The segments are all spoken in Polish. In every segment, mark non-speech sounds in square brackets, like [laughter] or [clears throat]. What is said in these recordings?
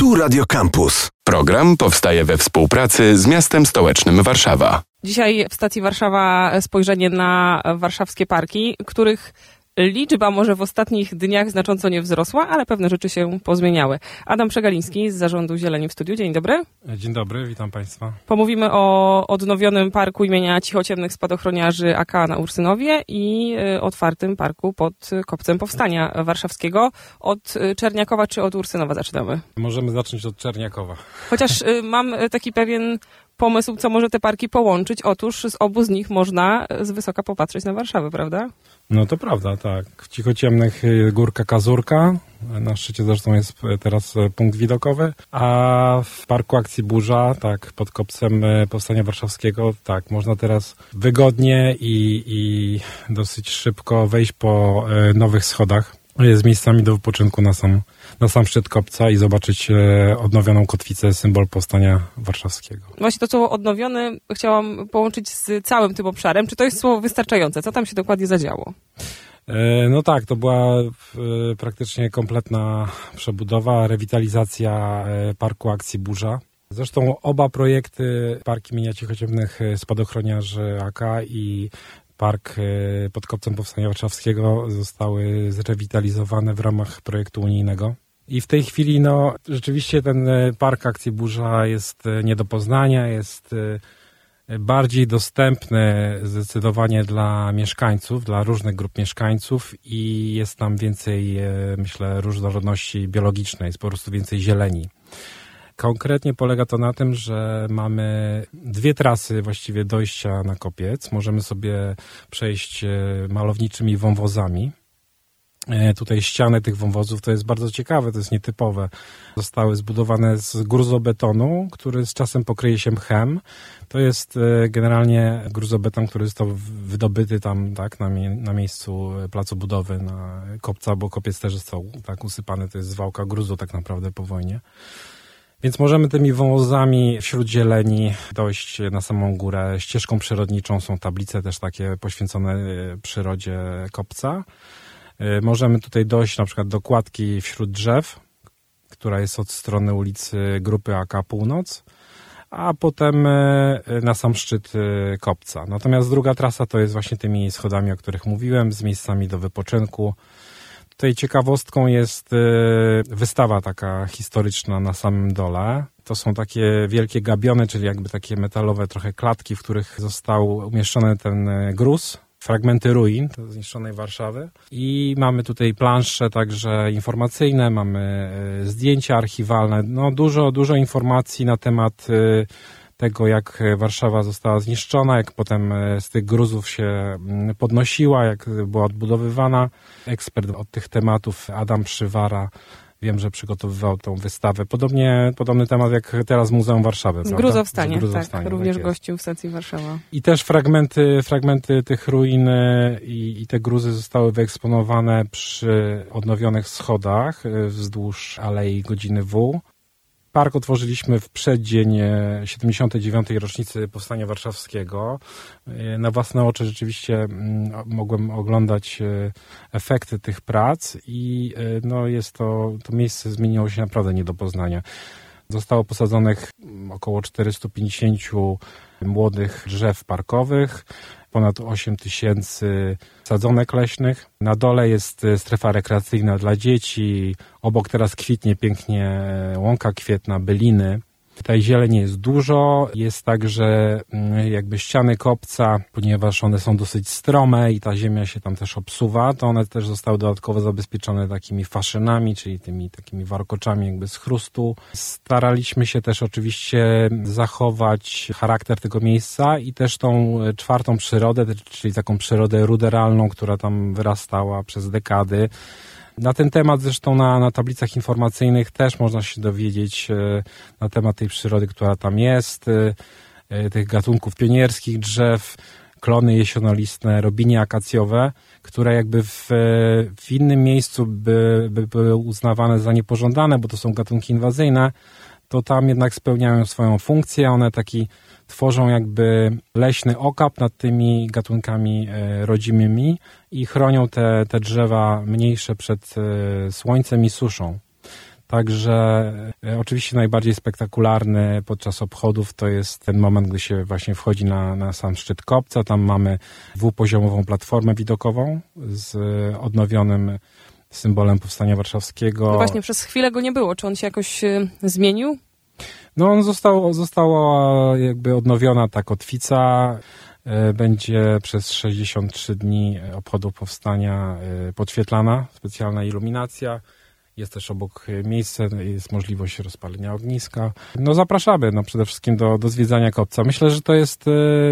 Tu Radio Campus. Program powstaje we współpracy z miastem stołecznym Warszawa. Dzisiaj w stacji Warszawa spojrzenie na warszawskie parki, których liczba może w ostatnich dniach znacząco nie wzrosła, ale pewne rzeczy się pozmieniały. Adam Przegaliński z Zarządu Zieleni w studiu. Dzień dobry. Dzień dobry, witam Państwa. Pomówimy o odnowionym parku imienia cichociemnych spadochroniarzy AK na Ursynowie i y, otwartym parku pod Kopcem Powstania Warszawskiego. Od Czerniakowa czy od Ursynowa zaczynamy? Możemy zacząć od Czerniakowa. Chociaż y, mam taki pewien pomysł, co może te parki połączyć. Otóż z obu z nich można z wysoka popatrzeć na Warszawę, prawda? No to prawda, tak. W cichociemnych y, górka Kazurka, na szczycie zresztą jest teraz punkt widokowy, a w Parku Akcji Burza, tak, pod kopcem Powstania Warszawskiego, tak, można teraz wygodnie i, i dosyć szybko wejść po nowych schodach z miejscami do wypoczynku na sam, na sam szczyt kopca i zobaczyć e, odnowioną kotwicę, symbol powstania warszawskiego. Właśnie to słowo odnowiony chciałam połączyć z całym tym obszarem. Czy to jest słowo wystarczające? Co tam się dokładnie zadziało? E, no tak, to była e, praktycznie kompletna przebudowa, rewitalizacja Parku Akcji Burza. Zresztą oba projekty Parki Mienia Cichociemnych Spadochroniarzy AK i Park e, pod Kopcem Powstania Warszawskiego zostały zrewitalizowane w ramach projektu unijnego. I w tej chwili, no, rzeczywiście ten e, park Akcji Burza jest e, nie do poznania, jest bardziej dostępny zdecydowanie dla mieszkańców, dla różnych grup mieszkańców i jest tam więcej, myślę, różnorodności biologicznej, jest po prostu więcej zieleni. Konkretnie polega to na tym, że mamy dwie trasy właściwie dojścia na kopiec. Możemy sobie przejść e, malowniczymi wąwozami. E, tutaj ściany tych wąwozów to jest bardzo ciekawe, to jest nietypowe. Zostały zbudowane z gruzobetonu, który z czasem pokryje się mchem. To jest e, generalnie gruzobeton, który został wydobyty tam tak, na, na miejscu placu budowy na kopca, bo kopiec też został tak usypany. To jest zwałka gruzu tak naprawdę po wojnie. Więc możemy tymi wąwozami wśród zieleni dojść na samą górę. Ścieżką przyrodniczą są tablice też takie poświęcone e, przyrodzie kopca. E, możemy tutaj dojść na przykład do kładki wśród drzew, która jest od strony ulicy Grupy AK Północ, a potem e, na sam szczyt kopca. Natomiast druga trasa to jest właśnie tymi schodami, o których mówiłem, z miejscami do wypoczynku. Tutaj ciekawostką jest y, wystawa taka historyczna na samym dole. To są takie wielkie gabiony, czyli jakby takie metalowe trochę klatki, w których został umieszczony ten y, gruz, fragmenty ruin zniszczonej Warszawy. I mamy tutaj plansze także informacyjne, mamy y, zdjęcia archiwalne, no dużo, dużo informacji na temat tego, jak Warszawa została zniszczona, jak potem e, z tych gruzów się mm, podnosiła, jak była odbudowywana. Ekspert od tych tematów, Adam Przywara, Wiem, że przygotowywał tą wystawę. Podobnie, podobny temat jak teraz Muzeum Warszawy. Z Gruzowstanie, tak, również tak gościł w stacji Warszawa. I też fragmenty, fragmenty tych ruin e, i, i te gruzy zostały wyeksponowane przy odnowionych schodach e, wzdłuż Alei Godziny W. Park otworzyliśmy w przeddzień 79. E, rocznicy Powstania Warszawskiego. E, na własne oczy rzeczywiście mm, mogłem oglądać e, efekty tych prac i no jest to, to miejsce zmieniło się naprawdę nie do poznania. Zostało posadzonych około 450 młodych drzew parkowych ponad 8 tysięcy sadzonek leśnych. Na dole jest e, strefa rekreacyjna dla dzieci. Obok teraz kwitnie pięknie e, łąka kwietna, byliny. Tej zieleni jest dużo, jest także mm, jakby ściany kopca, ponieważ one są dosyć strome i ta ziemia się tam też obsuwa, to one też zostały dodatkowo zabezpieczone takimi faszynami, czyli tymi takimi warkoczami jakby z chrustu. Staraliśmy się też oczywiście zachować charakter tego miejsca i też tą czwartą przyrodę, czyli taką przyrodę ruderalną, która tam wyrastała przez dekady. Na ten temat zresztą na, na tablicach informacyjnych też można się dowiedzieć e, na temat tej przyrody, która tam jest, e, e, tych gatunków pionierskich drzew, klony jesionolistne, robinie akacjowe, które jakby w, w innym miejscu by, by były uznawane za niepożądane, bo to są gatunki inwazyjne, to tam jednak spełniają swoją funkcję. One taki tworzą jakby leśny okap nad tymi gatunkami e, rodzimymi i chronią te, te drzewa mniejsze przed e, słońcem i suszą. Także e, oczywiście najbardziej spektakularny podczas obchodów to jest ten moment, gdy się właśnie wchodzi na, na sam szczyt kopca. Tam mamy dwupoziomową platformę widokową z odnowionym symbolem Powstania Warszawskiego. No właśnie, przez chwilę go nie było. Czy on się jakoś e, zmienił? No on został, została jakby odnowiona ta kotwica. E, będzie przez 63 dni obchodów powstania e, podświetlana, specjalna iluminacja. Jest też obok miejsce, jest możliwość rozpalenia ogniska. No zapraszamy no przede wszystkim do, do zwiedzania kopca. Myślę, że to jest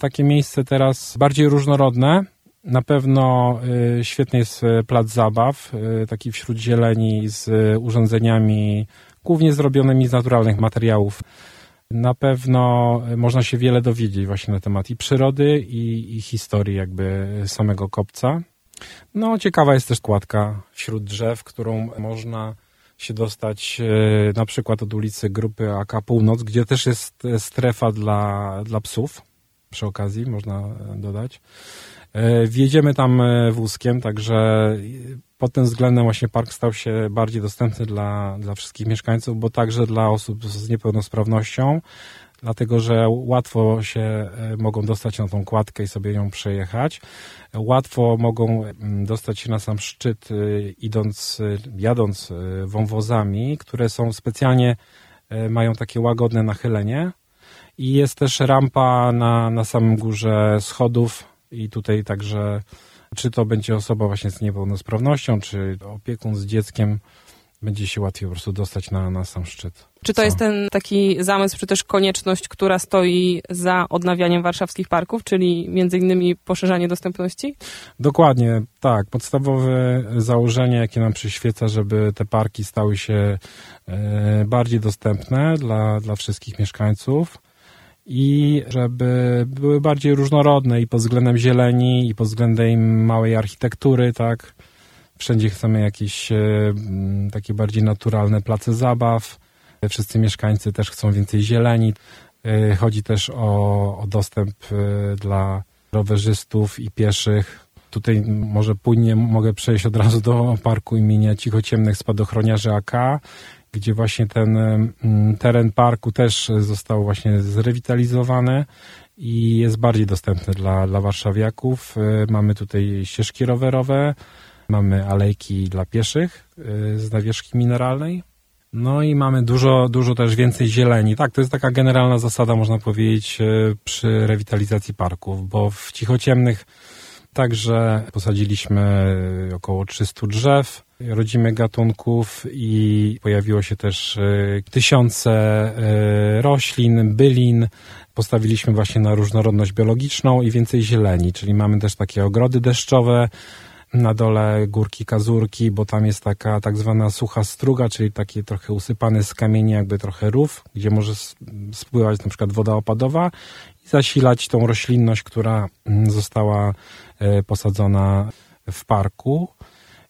takie miejsce teraz bardziej różnorodne, na pewno y, świetny jest y, plac zabaw, y, taki wśród zieleni z urządzeniami głównie zrobionymi z naturalnych materiałów. Na pewno można się wiele dowiedzieć właśnie na temat i przyrody, i, i historii jakby samego kopca. No, ciekawa jest też kładka wśród drzew, którą można się dostać na przykład od ulicy Grupy AK Północ, gdzie też jest strefa dla, dla psów. Przy okazji można dodać. E, wjedziemy tam e, wózkiem, także pod tym względem właśnie park stał się bardziej dostępny dla, dla wszystkich mieszkańców, bo także dla osób z niepełnosprawnością, dlatego że łatwo się e, mogą dostać na tą kładkę i sobie ją przejechać. Łatwo mogą mm, dostać się na sam szczyt, idąc, jadąc wąwozami, które są specjalnie, mają takie łagodne nachylenie. I jest też rampa na, na samym górze schodów, i tutaj także, czy to będzie osoba właśnie z niepełnosprawnością, czy opiekun z dzieckiem, będzie się łatwiej po prostu dostać na, na sam szczyt. Czy to Co? jest ten taki zamysł, czy też konieczność, która stoi za odnawianiem warszawskich parków, czyli między innymi poszerzanie dostępności? Dokładnie, tak. Podstawowe założenie, jakie nam przyświeca, żeby te parki stały się e, bardziej dostępne dla, dla wszystkich mieszkańców i żeby były bardziej różnorodne i pod względem zieleni, i pod względem małej architektury, tak. Wszędzie chcemy jakieś e, takie bardziej naturalne place zabaw. Wszyscy mieszkańcy też chcą więcej zieleni. E, chodzi też o, o dostęp e, dla rowerzystów i pieszych. Tutaj może płynnie mogę przejść od razu do parku imienia Cichociemnych Spadochroniarzy AK, gdzie właśnie ten mm, teren parku też został właśnie zrewitalizowany i jest bardziej dostępny dla, dla warszawiaków. E, mamy tutaj ścieżki rowerowe, mamy alejki dla pieszych e, z nawierzchni mineralnej. No i mamy dużo, dużo też więcej zieleni. Tak, to jest taka generalna zasada, można powiedzieć, e, przy rewitalizacji parków, bo w cichociemnych także posadziliśmy około 300 drzew, rodzimych gatunków i pojawiło się też e, tysiące e, roślin, bylin. Postawiliśmy właśnie na różnorodność biologiczną i więcej zieleni, czyli mamy też takie ogrody deszczowe, na dole górki Kazurki, bo tam jest taka tak zwana sucha struga, czyli taki trochę usypany z kamieni jakby trochę rów, gdzie może spływać na przykład woda opadowa i zasilać tą roślinność, która mm, została e, posadzona w parku.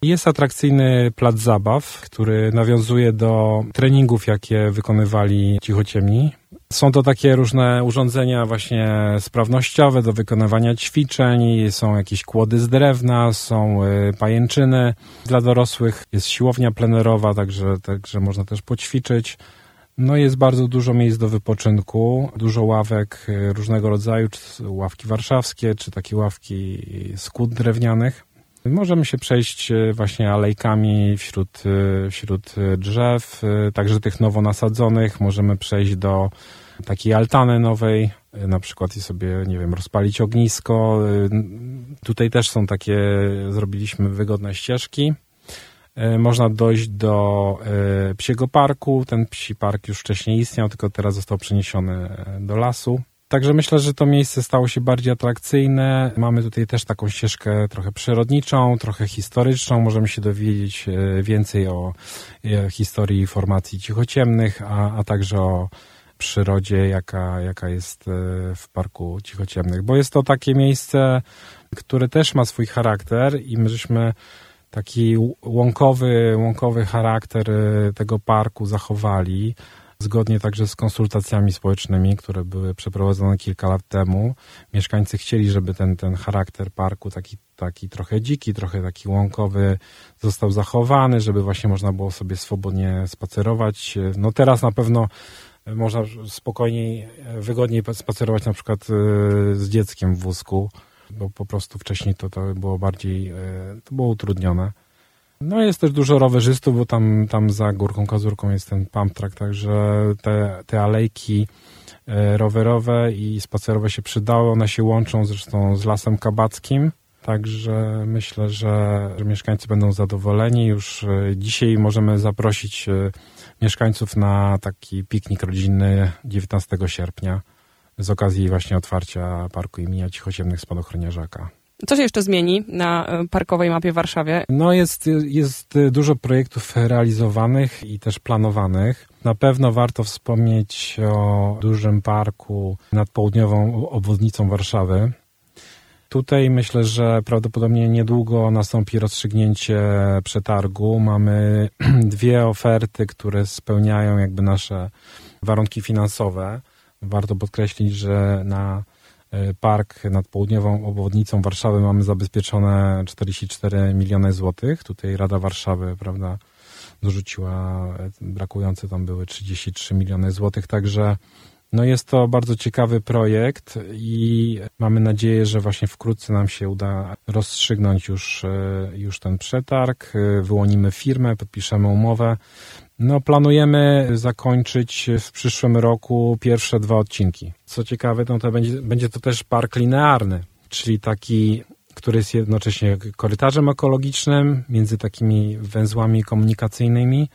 Jest atrakcyjny plac zabaw, który nawiązuje do treningów, jakie wykonywali cichociemni. Są to takie różne urządzenia właśnie sprawnościowe do wykonywania ćwiczeń, są jakieś kłody z drewna, są y, pajęczyny. Dla dorosłych jest siłownia plenerowa, także, także można też poćwiczyć. No jest bardzo dużo miejsc do wypoczynku, dużo ławek y, różnego rodzaju, czy ławki warszawskie, czy takie ławki z drewnianych. Możemy się przejść e, właśnie alejkami wśród, wśród drzew, także tych nowo nasadzonych. Możemy przejść do takiej altany nowej, na przykład i sobie, nie wiem, rozpalić ognisko. Tutaj też są takie, zrobiliśmy wygodne ścieżki. Można dojść do psiego parku. Ten psi park już wcześniej istniał, tylko teraz został przeniesiony do lasu. Także myślę, że to miejsce stało się bardziej atrakcyjne. Mamy tutaj też taką ścieżkę trochę przyrodniczą, trochę historyczną. Możemy się dowiedzieć e, więcej o e, historii formacji cichociemnych, a, a także o przyrodzie, jaka, jaka jest e, w Parku Cichociemnych. Bo jest to takie miejsce, które też ma swój charakter i my żeśmy taki łąkowy, łąkowy charakter tego parku zachowali Zgodnie także z konsultacjami społecznymi, które były przeprowadzone kilka lat temu, mieszkańcy chcieli, żeby ten, ten charakter parku, taki, taki trochę dziki, trochę taki łąkowy, został zachowany, żeby właśnie można było sobie swobodnie spacerować. No teraz na pewno można spokojniej, wygodniej spacerować na przykład e, z dzieckiem w wózku, bo po prostu wcześniej to, to było bardziej, e, to było utrudnione. No jest też dużo rowerzystów, bo tam, tam za Górką Kazurką jest ten pump track, także te, te alejki e, rowerowe i spacerowe się przydały. One się łączą zresztą z Lasem Kabackim, także myślę, że, że mieszkańcy będą zadowoleni. Już e, dzisiaj możemy zaprosić e, mieszkańców na taki piknik rodzinny 19 sierpnia z okazji właśnie otwarcia Parku imienia Cichociemnych Spadochroniarzaka. Co się jeszcze zmieni na e, parkowej mapie w Warszawie? No jest, jest dużo projektów realizowanych i też planowanych. Na pewno warto wspomnieć o dużym parku nad południową obwodnicą Warszawy. Tutaj myślę, że prawdopodobnie niedługo nastąpi rozstrzygnięcie przetargu. Mamy [clears throat] dwie oferty, które spełniają jakby nasze warunki finansowe. Warto podkreślić, że na E, park nad południową obwodnicą Warszawy mamy zabezpieczone 44 miliony złotych. Tutaj Rada Warszawy, prawda, dorzuciła, e, brakujące tam były 33 miliony złotych, także no jest to bardzo ciekawy projekt i mamy nadzieję, że właśnie wkrótce nam się uda rozstrzygnąć już, e, już ten przetarg, wyłonimy firmę, podpiszemy umowę. No, planujemy zakończyć w przyszłym roku pierwsze dwa odcinki. Co ciekawe, no to będzie, będzie to też park linearny, czyli taki, który jest jednocześnie korytarzem ekologicznym między takimi węzłami komunikacyjnymi,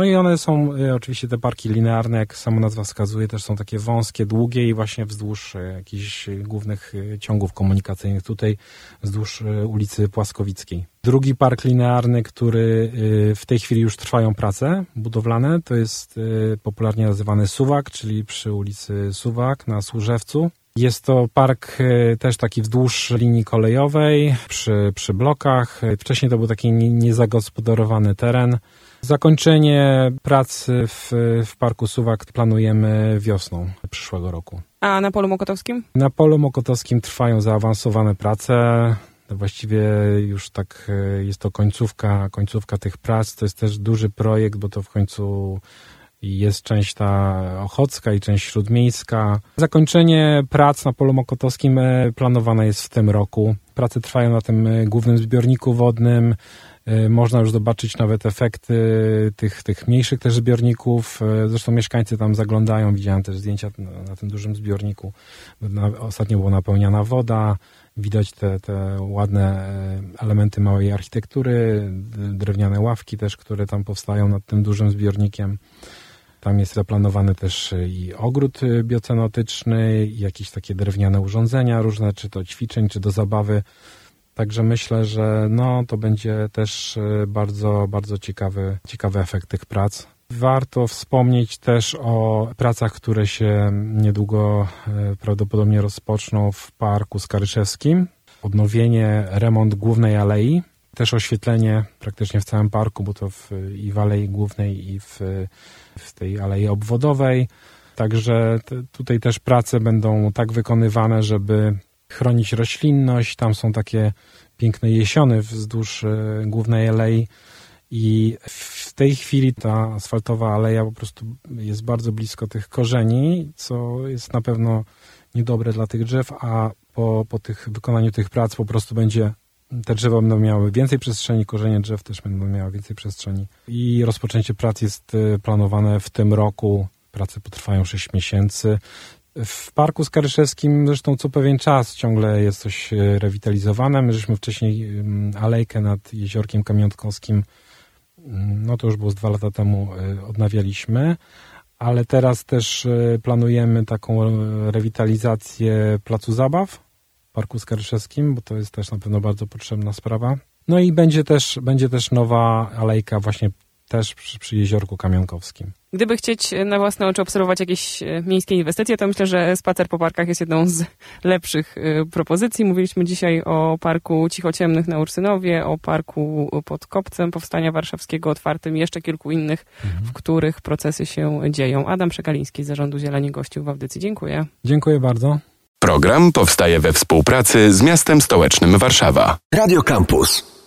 no i one są, y, oczywiście te parki linearne, jak sama nazwa wskazuje, też są takie wąskie, długie i właśnie wzdłuż y, jakichś głównych y, ciągów komunikacyjnych, tutaj wzdłuż ulicy Płaskowickiej. Drugi park linearny, który w tej chwili już trwają prace budowlane, to jest popularnie nazywany Suwak, czyli przy ulicy Suwak na Służewcu. Jest to park też taki wzdłuż linii kolejowej, przy, przy blokach. Wcześniej to był taki niezagospodarowany teren. Zakończenie pracy w, w Parku Suwak planujemy wiosną przyszłego roku. A na polu mokotowskim? Na polu mokotowskim trwają zaawansowane prace. Właściwie już tak e, jest to końcówka, końcówka tych prac. To jest też duży projekt, bo to w końcu jest część ta ochocka i część śródmiejska. Zakończenie prac na polu mokotowskim e, planowane jest w tym roku. Prace trwają na tym e, głównym zbiorniku wodnym. E, można już zobaczyć nawet efekty tych, tych mniejszych też zbiorników. E, zresztą mieszkańcy tam zaglądają. Widziałem też zdjęcia na, tym dużym zbiorniku. Ostatnio była napełniana woda. Widać te, te ładne e, elementy małej architektury, drewniane ławki też, które tam powstają nad tym dużym zbiornikiem. Tam jest zaplanowany też i ogród biocenotyczny, i jakieś takie drewniane urządzenia różne, czy to ćwiczeń, czy do zabawy. Także myślę, że no, to będzie też e, bardzo, bardzo ciekawy, ciekawy efekt tych prac. Warto wspomnieć też o pracach, które się niedługo e, prawdopodobnie rozpoczną w Parku Skaryszewskim. Odnowienie, remont głównej alei, też oświetlenie praktycznie w całym parku, bo to w, i w alei głównej, i w, w tej alei obwodowej. Także te, tutaj też prace będą tak wykonywane, żeby chronić roślinność. Tam są takie piękne jesiony wzdłuż e, głównej alei i w tej chwili ta asfaltowa aleja po prostu jest bardzo blisko tych korzeni, co jest na pewno niedobre dla tych drzew, a po, po tych wykonaniu tych prac po prostu będzie te drzewa będą miały więcej przestrzeni, korzenie drzew też będą miały więcej przestrzeni. I rozpoczęcie prac jest e, planowane w tym roku. Prace potrwają 6 miesięcy. W Parku Skaryszewskim zresztą co pewien czas ciągle jest coś e, rewitalizowane. My żeśmy wcześniej mm, alejkę nad Jeziorkiem Kamiątkowskim, mm, no to już było z dwa lata temu, e, odnawialiśmy, ale teraz też e, planujemy taką rewitalizację Placu Zabaw w Parku Skaryszewskim, bo to jest też na pewno bardzo potrzebna sprawa. No i będzie też, będzie też nowa alejka właśnie też przy, przy Jeziorku Kamionkowskim. Gdyby chcieć na własne oczy obserwować jakieś e, miejskie inwestycje, to myślę, że spacer po parkach jest jedną z lepszych e, propozycji. Mówiliśmy dzisiaj o Parku Cichociemnych na Ursynowie, o Parku pod Kopcem Powstania Warszawskiego otwartym i jeszcze kilku innych, mhm. w których procesy się dzieją. Adam Przekaliński z Zarządu Zieleni gościł w audycji. Dziękuję. Dziękuję bardzo. Program powstaje we współpracy z miastem stołecznym Warszawa. Radio Campus.